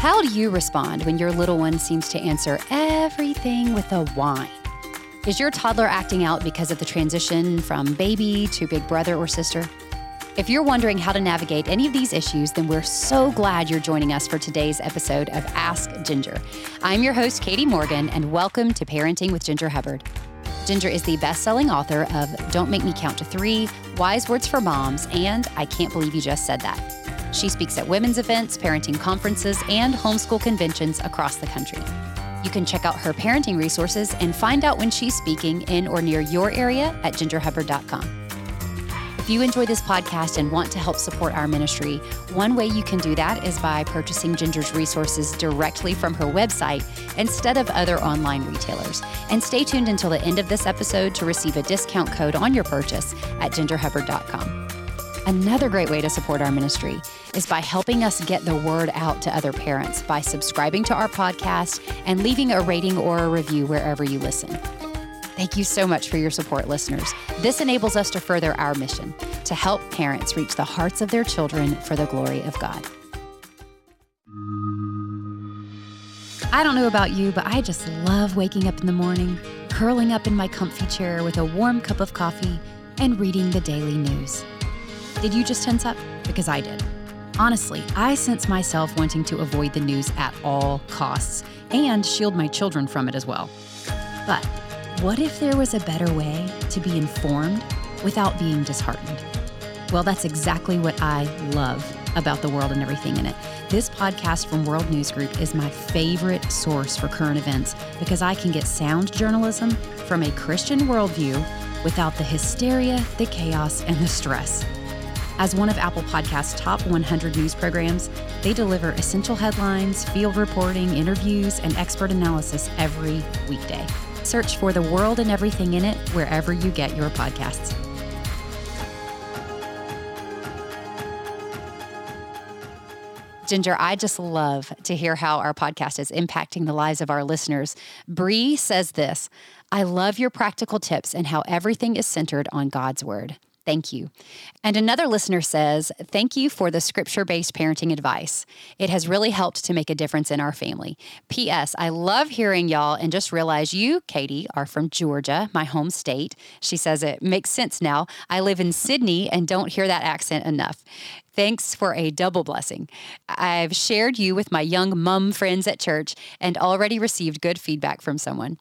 How do you respond when your little one seems to answer everything with a whine? Is your toddler acting out because of the transition from baby to big brother or sister? If you're wondering how to navigate any of these issues, then we're so glad you're joining us for today's episode of Ask Ginger. I'm your host, Katy Morgan, and welcome to Parenting with Ginger Hubbard. Ginger is the best selling author of Don't Make Me Count to Three, Wise Words for Moms, and I Can't Believe You Just Said That. She speaks at women's events, parenting conferences, and homeschool conventions across the country. You can check out her parenting resources and find out when she's speaking in or near your area at gingerhubbard.com. If you enjoy this podcast and want to help support our ministry, one way you can do that is by purchasing Ginger's resources directly from her website instead of other online retailers. And stay tuned until the end of this episode to receive a discount code on your purchase at gingerhubbard.com. Another great way to support our ministry is by helping us get the word out to other parents by subscribing to our podcast and leaving a rating or a review wherever you listen. Thank you so much for your support, listeners. This enables us to further our mission to help parents reach the hearts of their children for the glory of God. I don't know about you, but I just love waking up in the morning, curling up in my comfy chair with a warm cup of coffee, and reading the daily news. Did you just tense up? Because I did. Honestly, I sense myself wanting to avoid the news at all costs and shield my children from it as well. But what if there was a better way to be informed without being disheartened? Well, that's exactly what I love about the world and everything in it. This podcast from World News Group is my favorite source for current events because I can get sound journalism from a Christian worldview without the hysteria, the chaos, and the stress. As one of Apple Podcast's top 100 news programs, they deliver essential headlines, field reporting, interviews, and expert analysis every weekday. Search for The World and Everything in It wherever you get your podcasts. Ginger, I just love to hear how our podcast is impacting the lives of our listeners. Bree says this I love your practical tips and how everything is centered on God's word. Thank you. And another listener says, Thank you for the scripture based parenting advice. It has really helped to make a difference in our family. P.S. I love hearing y'all and just realize you, Katy, are from Georgia, my home state. She says it makes sense now. I live in Sydney and don't hear that accent enough. Thanks for a double blessing. I've shared you with my young mum friends at church and already received good feedback from someone.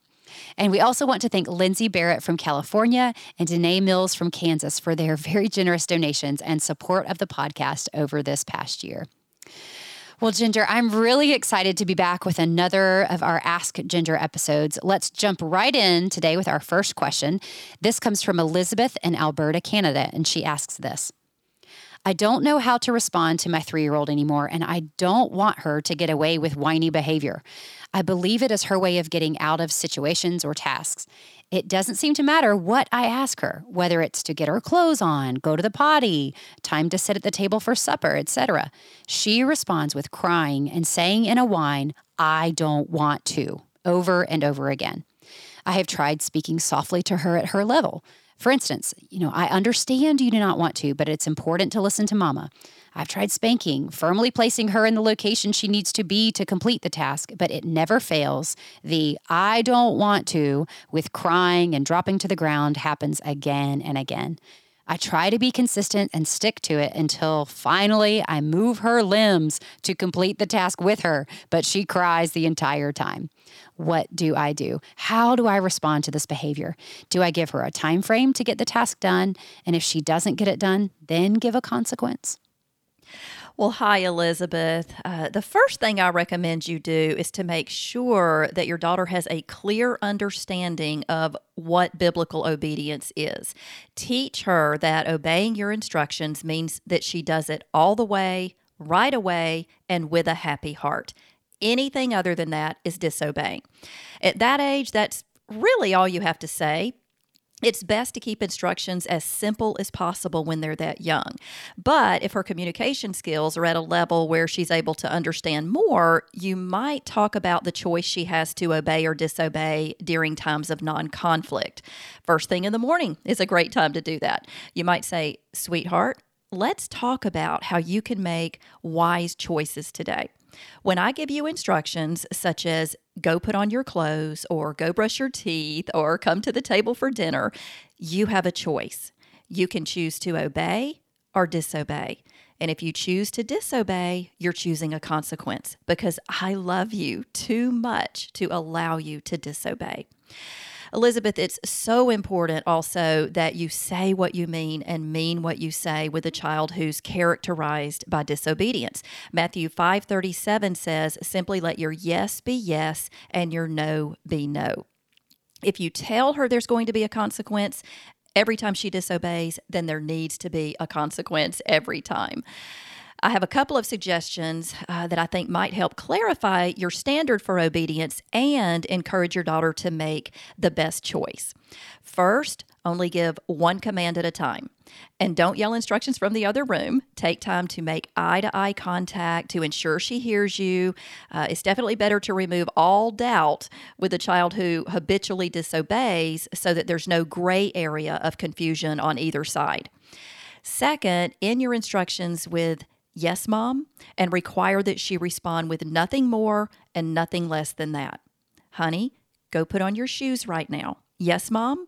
And we also want to thank Lindsay Barrett from California and Danae Mills from Kansas for their very generous donations and support of the podcast over this past year. Well, Ginger, I'm really excited to be back with another of our Ask Ginger episodes. Let's jump right in today with our first question. This comes from Elizabeth in Alberta, Canada, and she asks this I don't know how to respond to my three year old anymore, and I don't want her to get away with whiny behavior. I believe it is her way of getting out of situations or tasks. It doesn't seem to matter what I ask her, whether it's to get her clothes on, go to the potty, time to sit at the table for supper, etc. She responds with crying and saying in a whine, I don't want to, over and over again. I have tried speaking softly to her at her level. For instance, you know, I understand you do not want to, but it's important to listen to mama. I've tried spanking, firmly placing her in the location she needs to be to complete the task, but it never fails. The I don't want to, with crying and dropping to the ground, happens again and again. I try to be consistent and stick to it until finally I move her limbs to complete the task with her, but she cries the entire time. What do I do? How do I respond to this behavior? Do I give her a time frame to get the task done? And if she doesn't get it done, then give a consequence? Well, hi, Elizabeth. Uh, the first thing I recommend you do is to make sure that your daughter has a clear understanding of what biblical obedience is. Teach her that obeying your instructions means that she does it all the way, right away, and with a happy heart. Anything other than that is disobeying. At that age, that's really all you have to say it's best to keep instructions as simple as possible when they're that young. But if her communication skills are at a level where she's able to understand more, you might talk about the choice she has to obey or disobey during times of non conflict. First thing in the morning is a great time to do that. You might say, Sweetheart, let's talk about how you can make wise choices today. When I give you instructions such as go put on your clothes or go brush your teeth or come to the table for dinner, you have a choice. You can choose to obey or disobey. And if you choose to disobey, you're choosing a consequence because I love you too much to allow you to disobey. Elizabeth, it's so important also that you say what you mean and mean what you say with a child who's characterized by disobedience. Matthew 5:37 says, "Simply let your yes be yes and your no be no." If you tell her there's going to be a consequence every time she disobeys, then there needs to be a consequence every time. I have a couple of suggestions uh, that I think might help clarify your standard for obedience and encourage your daughter to make the best choice. First, only give one command at a time. And don't yell instructions from the other room. Take time to make eye to eye contact to ensure she hears you. Uh, it's definitely better to remove all doubt with a child who habitually disobeys so that there's no gray area of confusion on either side. Second, in your instructions with yes, mom, and require that she respond with nothing more and nothing less than that. Honey, go put on your shoes right now. Yes, mom.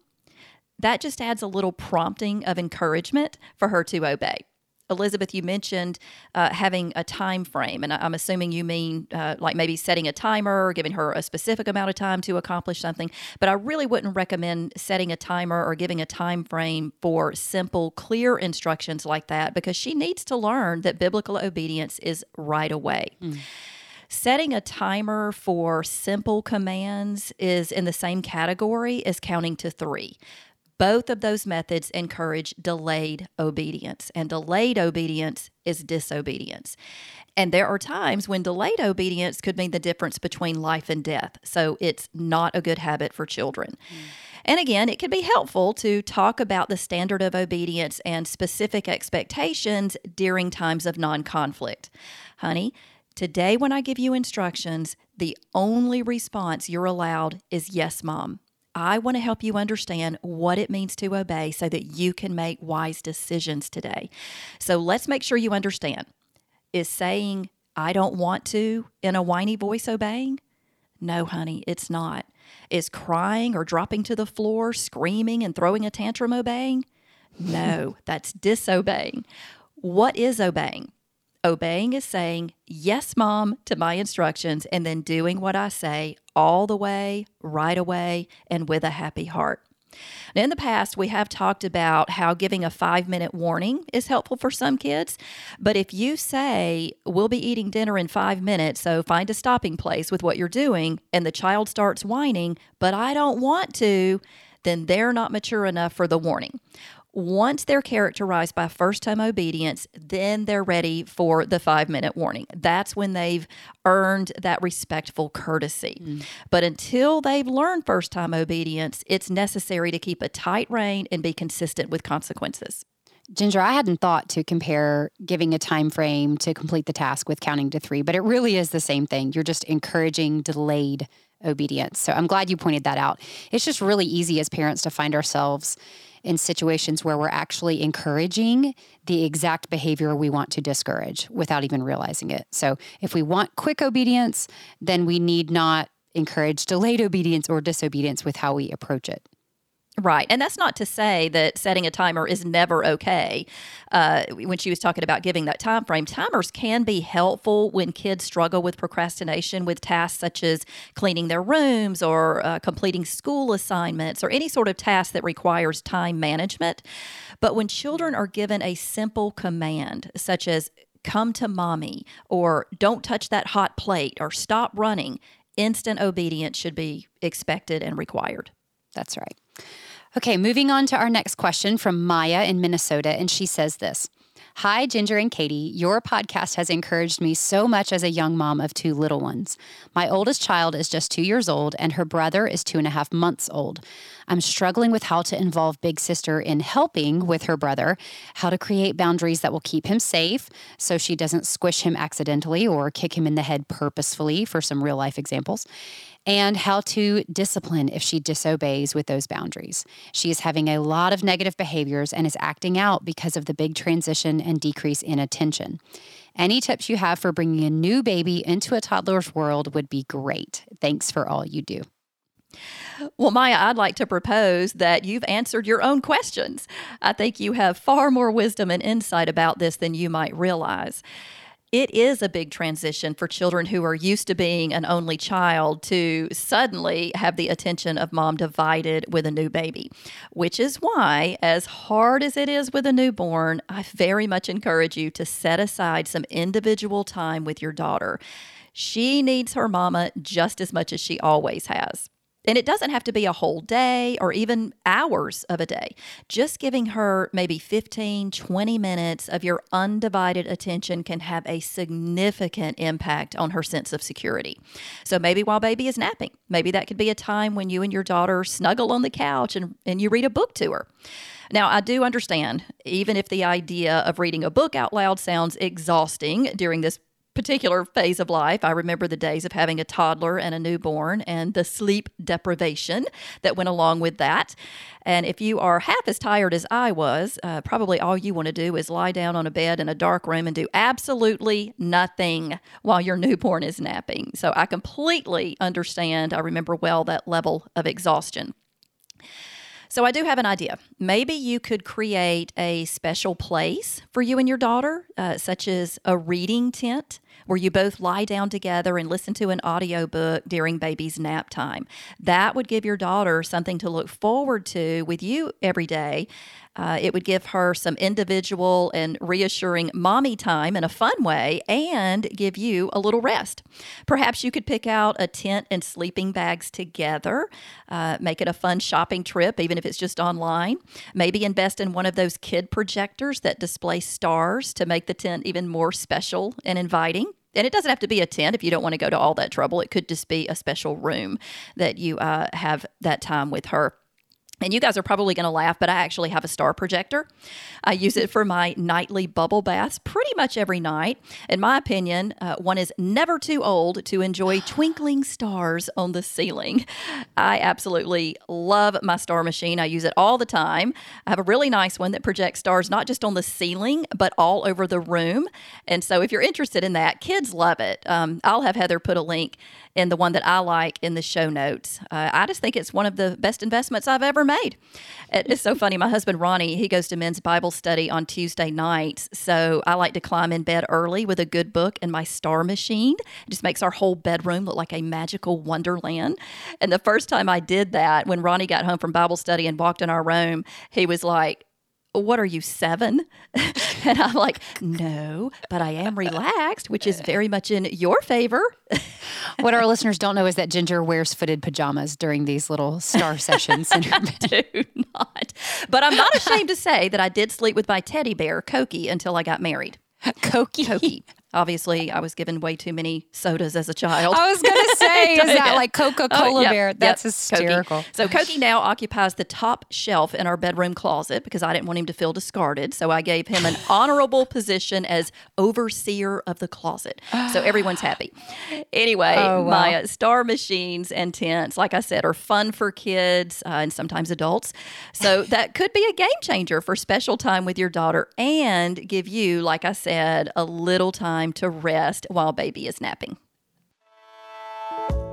That just adds a little prompting of encouragement for her to obey. Elizabeth, you mentioned uh, having a time frame, and I'm assuming you mean uh, like maybe setting a timer or giving her a specific amount of time to accomplish something. But I really wouldn't recommend setting a timer or giving a time frame for simple, clear instructions like that because she needs to learn that biblical obedience is right away. Mm. Setting a timer for simple commands is in the same category as counting to three. Both of those methods encourage delayed obedience, and delayed obedience is disobedience. And there are times when delayed obedience could mean the difference between life and death. So it's not a good habit for children. Mm. And again, it can be helpful to talk about the standard of obedience and specific expectations during times of non conflict. Honey, today when I give you instructions, the only response you're allowed is yes, mom. I want to help you understand what it means to obey so that you can make wise decisions today. So let's make sure you understand. Is saying, I don't want to in a whiny voice obeying? No, honey, it's not. Is crying or dropping to the floor, screaming and throwing a tantrum obeying? No, that's disobeying. What is obeying? Obeying is saying, yes, mom, to my instructions, and then doing what I say all the way, right away, and with a happy heart. Now, in the past, we have talked about how giving a five minute warning is helpful for some kids. But if you say, We'll be eating dinner in five minutes, so find a stopping place with what you're doing, and the child starts whining, but I don't want to, then they're not mature enough for the warning. Once they're characterized by first time obedience, then they're ready for the five minute warning. That's when they've earned that respectful courtesy. Mm. But until they've learned first time obedience, it's necessary to keep a tight rein and be consistent with consequences. Ginger, I hadn't thought to compare giving a time frame to complete the task with counting to three, but it really is the same thing. You're just encouraging delayed obedience. So I'm glad you pointed that out. It's just really easy as parents to find ourselves in situations where we're actually encouraging the exact behavior we want to discourage without even realizing it. So if we want quick obedience, then we need not encourage delayed obedience or disobedience with how we approach it. Right. And that's not to say that setting a timer is never okay. Uh, when she was talking about giving that time frame, timers can be helpful when kids struggle with procrastination with tasks such as cleaning their rooms or uh, completing school assignments or any sort of task that requires time management. But when children are given a simple command, such as come to mommy or don't touch that hot plate or stop running, instant obedience should be expected and required. That's right. Okay, moving on to our next question from Maya in Minnesota. And she says this Hi, Ginger and Katy. Your podcast has encouraged me so much as a young mom of two little ones. My oldest child is just two years old, and her brother is two and a half months old. I'm struggling with how to involve Big Sister in helping with her brother, how to create boundaries that will keep him safe so she doesn't squish him accidentally or kick him in the head purposefully, for some real life examples and how to discipline if she disobeys with those boundaries. She is having a lot of negative behaviors and is acting out because of the big transition and decrease in attention. Any tips you have for bringing a new baby into a toddler's world would be great. Thanks for all you do. Well, Maya, I'd like to propose that you've answered your own questions. I think you have far more wisdom and insight about this than you might realize. It is a big transition for children who are used to being an only child to suddenly have the attention of mom divided with a new baby, which is why, as hard as it is with a newborn, I very much encourage you to set aside some individual time with your daughter. She needs her mama just as much as she always has. And it doesn't have to be a whole day or even hours of a day. Just giving her maybe 15, 20 minutes of your undivided attention can have a significant impact on her sense of security. So maybe while baby is napping, maybe that could be a time when you and your daughter snuggle on the couch and, and you read a book to her. Now, I do understand, even if the idea of reading a book out loud sounds exhausting during this particular phase of life. I remember the days of having a toddler and a newborn and the sleep deprivation that went along with that. And if you are half as tired as I was, uh, probably all you want to do is lie down on a bed in a dark room and do absolutely nothing while your newborn is napping. So I completely understand. I remember well that level of exhaustion. So I do have an idea. Maybe you could create a special place for you and your daughter, uh, such as a reading tent where you both lie down together and listen to an audiobook during baby's nap time. That would give your daughter something to look forward to with you every day uh, it would give her some individual and reassuring mommy time in a fun way and give you a little rest. Perhaps you could pick out a tent and sleeping bags together, uh, make it a fun shopping trip, even if it's just online. Maybe invest in one of those kid projectors that display stars to make the tent even more special and inviting. And it doesn't have to be a tent if you don't want to go to all that trouble. It could just be a special room that you uh, have that time with her. And you guys are probably going to laugh, but I actually have a star projector. I use it for my nightly bubble baths pretty much every night. In my opinion, uh, one is never too old to enjoy twinkling stars on the ceiling. I absolutely love my star machine. I use it all the time. I have a really nice one that projects stars not just on the ceiling, but all over the room. And so if you're interested in that, kids love it. Um, I'll have Heather put a link in the one that I like in the show notes. Uh, I just think it's one of the best investments I've ever made. It's so funny. My husband Ronnie, he goes to men's Bible study on Tuesday nights, so I like to climb in bed early with a good book and my star machine. It just makes our whole bedroom look like a magical wonderland. And the first time I did that, when Ronnie got home from Bible study and walked in our room, he was like, what are you, seven? and I'm like, no, but I am relaxed, which is very much in your favor. what our listeners don't know is that Ginger wears footed pajamas during these little star sessions. I do not. But I'm not ashamed to say that I did sleep with my teddy bear, Cokie, until I got married. Cokie. Cokie. Obviously, I was given way too many sodas as a child. I was going to say, is that like Coca Cola oh, yep, Bear? That's yep, hysterical. Cokie. So, Cokie now occupies the top shelf in our bedroom closet because I didn't want him to feel discarded. So, I gave him an honorable position as overseer of the closet. So, everyone's happy. Anyway, oh, wow. my uh, star machines and tents, like I said, are fun for kids uh, and sometimes adults. So, that could be a game changer for special time with your daughter and give you, like I said, a little time time to rest while baby is napping.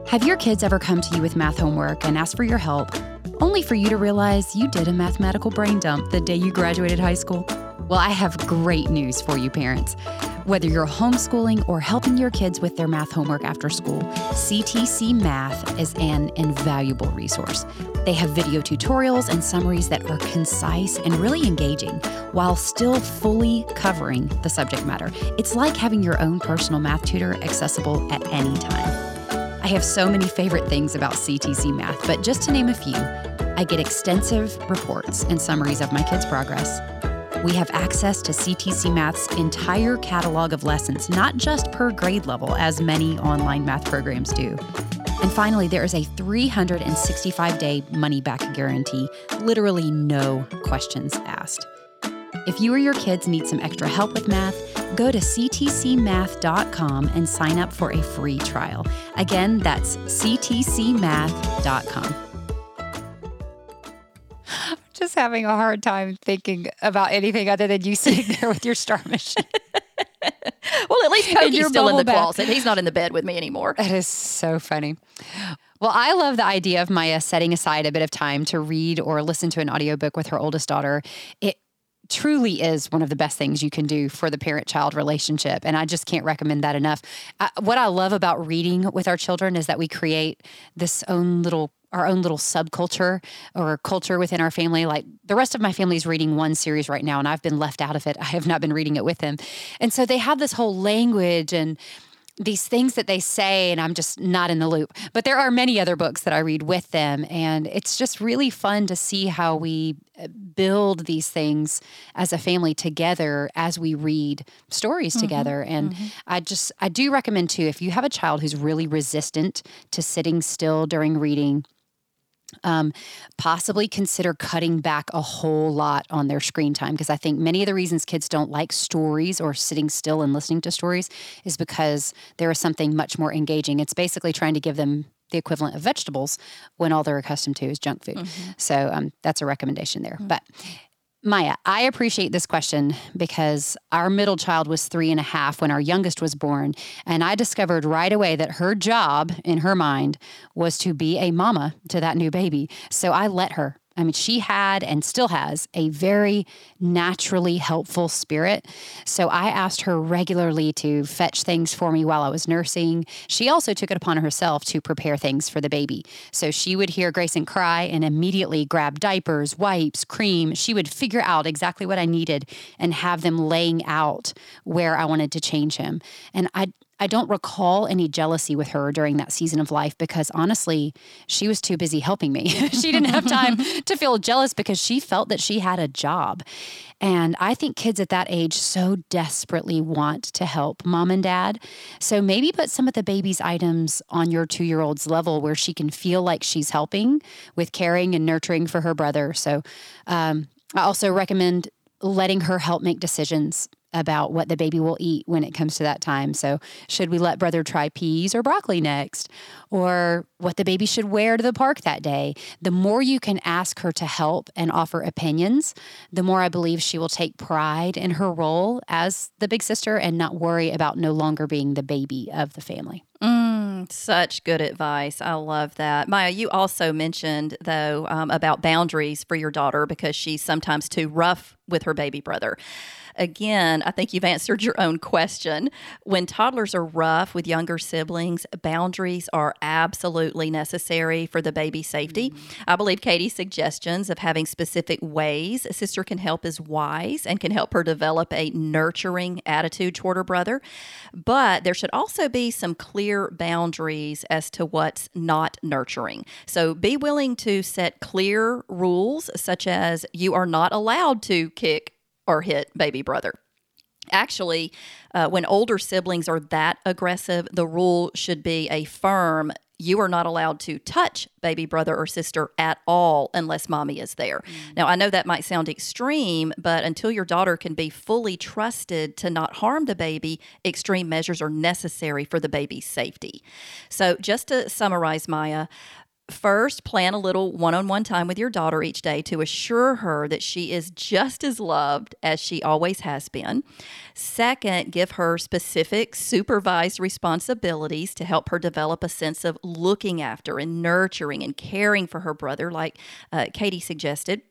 Have your kids ever come to you with math homework and ask for your help, only for you to realize you did a mathematical brain dump the day you graduated high school? Well, I have great news for you, parents. Whether you're homeschooling or helping your kids with their math homework after school, CTC Math is an invaluable resource. They have video tutorials and summaries that are concise and really engaging while still fully covering the subject matter. It's like having your own personal math tutor accessible at any time. I have so many favorite things about CTC Math, but just to name a few, I get extensive reports and summaries of my kids' progress we have access to CTC Math's entire catalog of lessons, not just per grade level, as many online math programs do. And finally, there is a 365 day money back guarantee, literally no questions asked. If you or your kids need some extra help with math, go to ctcmath.com and sign up for a free trial. Again, that's ctcmath.com just having a hard time thinking about anything other than you sitting there with your star machine. well, at least Cokie's still in the closet. He's not in the bed with me anymore. That is so funny. Well, I love the idea of Maya setting aside a bit of time to read or listen to an audiobook with her oldest daughter. It truly is one of the best things you can do for the parent child relationship. And I just can't recommend that enough. I, what I love about reading with our children is that we create this own little our own little subculture or culture within our family. Like the rest of my family is reading one series right now, and I've been left out of it. I have not been reading it with them. And so they have this whole language and these things that they say, and I'm just not in the loop. But there are many other books that I read with them, and it's just really fun to see how we uh, build these things as a family together as we read stories mm-hmm. together. And mm-hmm. I just, I do recommend too, if you have a child who's really resistant to sitting still during reading, um, possibly consider cutting back a whole lot on their screen time because I think many of the reasons kids don't like stories or sitting still and listening to stories is because there is something much more engaging. It's basically trying to give them the equivalent of vegetables when all they're accustomed to is junk food. Mm-hmm. So um, that's a recommendation there. Mm-hmm. But Maya, I appreciate this question because our middle child was three and a half when our youngest was born. And I discovered right away that her job in her mind was to be a mama to that new baby. So I let her. I mean, she had and still has a very naturally helpful spirit. So I asked her regularly to fetch things for me while I was nursing. She also took it upon herself to prepare things for the baby. So she would hear Grayson cry and immediately grab diapers, wipes, cream. She would figure out exactly what I needed and have them laying out where I wanted to change him. And I I don't recall any jealousy with her during that season of life because honestly, she was too busy helping me. she didn't have time to feel jealous because she felt that she had a job. And I think kids at that age so desperately want to help mom and dad. So maybe put some of the baby's items on your two year old's level where she can feel like she's helping with caring and nurturing for her brother. So um, I also recommend letting her help make decisions about what the baby will eat when it comes to that time. So, should we let brother try peas or broccoli next? Or what the baby should wear to the park that day? The more you can ask her to help and offer opinions, the more I believe she will take pride in her role as the big sister and not worry about no longer being the baby of the family. Mm, such good advice. I love that. Maya, you also mentioned, though, um, about boundaries for your daughter because she's sometimes too rough with her baby brother again, I think you've answered your own question. When toddlers are rough with younger siblings, boundaries are absolutely necessary for the baby's safety. Mm-hmm. I believe Katy's suggestions of having specific ways a sister can help is wise and can help her develop a nurturing attitude toward her brother. But there should also be some clear boundaries as to what's not nurturing. So be willing to set clear rules, such as you are not allowed to kick or hit baby brother. Actually, uh, when older siblings are that aggressive, the rule should be a firm you are not allowed to touch baby brother or sister at all unless mommy is there. Mm. Now, I know that might sound extreme, but until your daughter can be fully trusted to not harm the baby, extreme measures are necessary for the baby's safety. So, just to summarize, Maya, First, plan a little one on one time with your daughter each day to assure her that she is just as loved as she always has been. Second, give her specific supervised responsibilities to help her develop a sense of looking after and nurturing and caring for her brother, like uh, Katy suggested.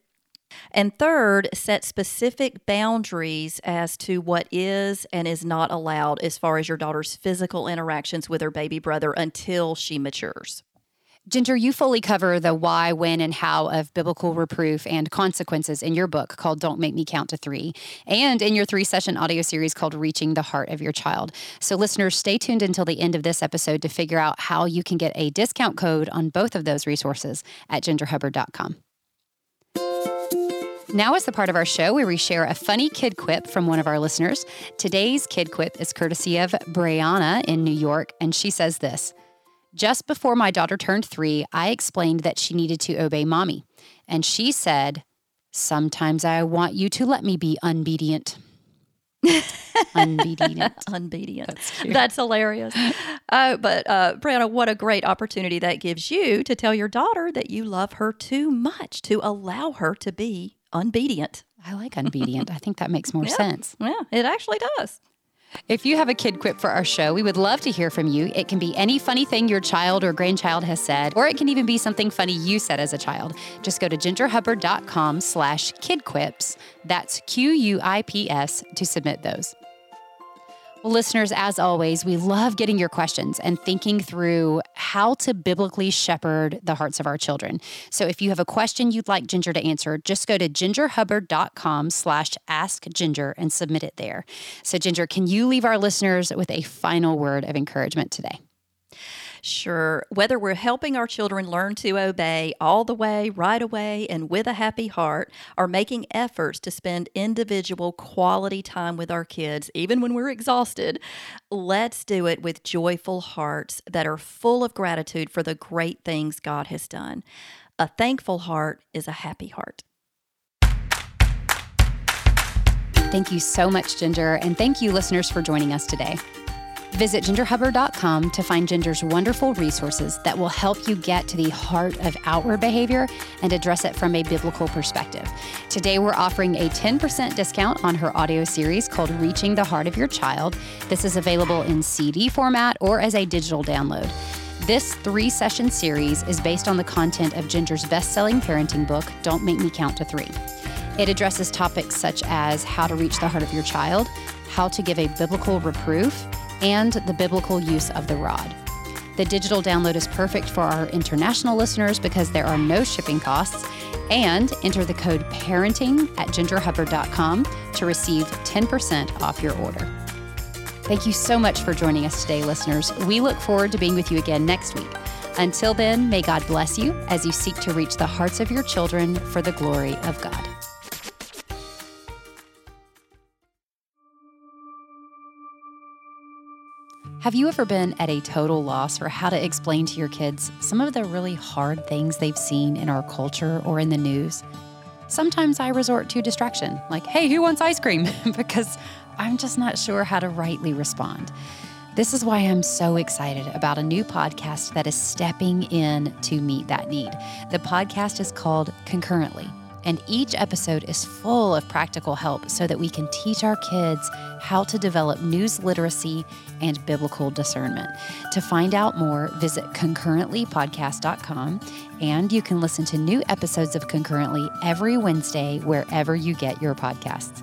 And third, set specific boundaries as to what is and is not allowed as far as your daughter's physical interactions with her baby brother until she matures. Ginger, you fully cover the why, when, and how of biblical reproof and consequences in your book called Don't Make Me Count to Three, and in your three session audio series called Reaching the Heart of Your Child. So, listeners, stay tuned until the end of this episode to figure out how you can get a discount code on both of those resources at gingerhubbard.com. Now is the part of our show where we share a funny kid quip from one of our listeners. Today's kid quip is courtesy of Brianna in New York, and she says this. Just before my daughter turned three, I explained that she needed to obey mommy. And she said, Sometimes I want you to let me be unbedient. unbedient. unbedient. That's, That's hilarious. Uh, but uh, Brianna, what a great opportunity that gives you to tell your daughter that you love her too much to allow her to be unbedient. I like unbedient. I think that makes more yeah. sense. Yeah, it actually does. If you have a kid quip for our show, we would love to hear from you. It can be any funny thing your child or grandchild has said, or it can even be something funny you said as a child. Just go to gingerhubbard.com slash kidquips. That's Q-U-I-P-S to submit those. Well, listeners, as always, we love getting your questions and thinking through how to biblically shepherd the hearts of our children. So if you have a question you'd like Ginger to answer, just go to gingerhubbard.com slash askginger and submit it there. So Ginger, can you leave our listeners with a final word of encouragement today? Sure. Whether we're helping our children learn to obey all the way, right away, and with a happy heart, or making efforts to spend individual quality time with our kids, even when we're exhausted, let's do it with joyful hearts that are full of gratitude for the great things God has done. A thankful heart is a happy heart. Thank you so much, Ginger, and thank you, listeners, for joining us today. Visit gingerhubbard.com to find Ginger's wonderful resources that will help you get to the heart of outward behavior and address it from a biblical perspective. Today, we're offering a 10% discount on her audio series called Reaching the Heart of Your Child. This is available in CD format or as a digital download. This three session series is based on the content of Ginger's best selling parenting book, Don't Make Me Count to Three. It addresses topics such as how to reach the heart of your child, how to give a biblical reproof, and the biblical use of the rod. The digital download is perfect for our international listeners because there are no shipping costs. And enter the code parenting at gingerhubbard.com to receive 10% off your order. Thank you so much for joining us today, listeners. We look forward to being with you again next week. Until then, may God bless you as you seek to reach the hearts of your children for the glory of God. Have you ever been at a total loss for how to explain to your kids some of the really hard things they've seen in our culture or in the news? Sometimes I resort to distraction, like, hey, who wants ice cream? because I'm just not sure how to rightly respond. This is why I'm so excited about a new podcast that is stepping in to meet that need. The podcast is called Concurrently and each episode is full of practical help so that we can teach our kids how to develop news literacy and biblical discernment. To find out more, visit concurrentlypodcast.com and you can listen to new episodes of Concurrently every Wednesday wherever you get your podcasts.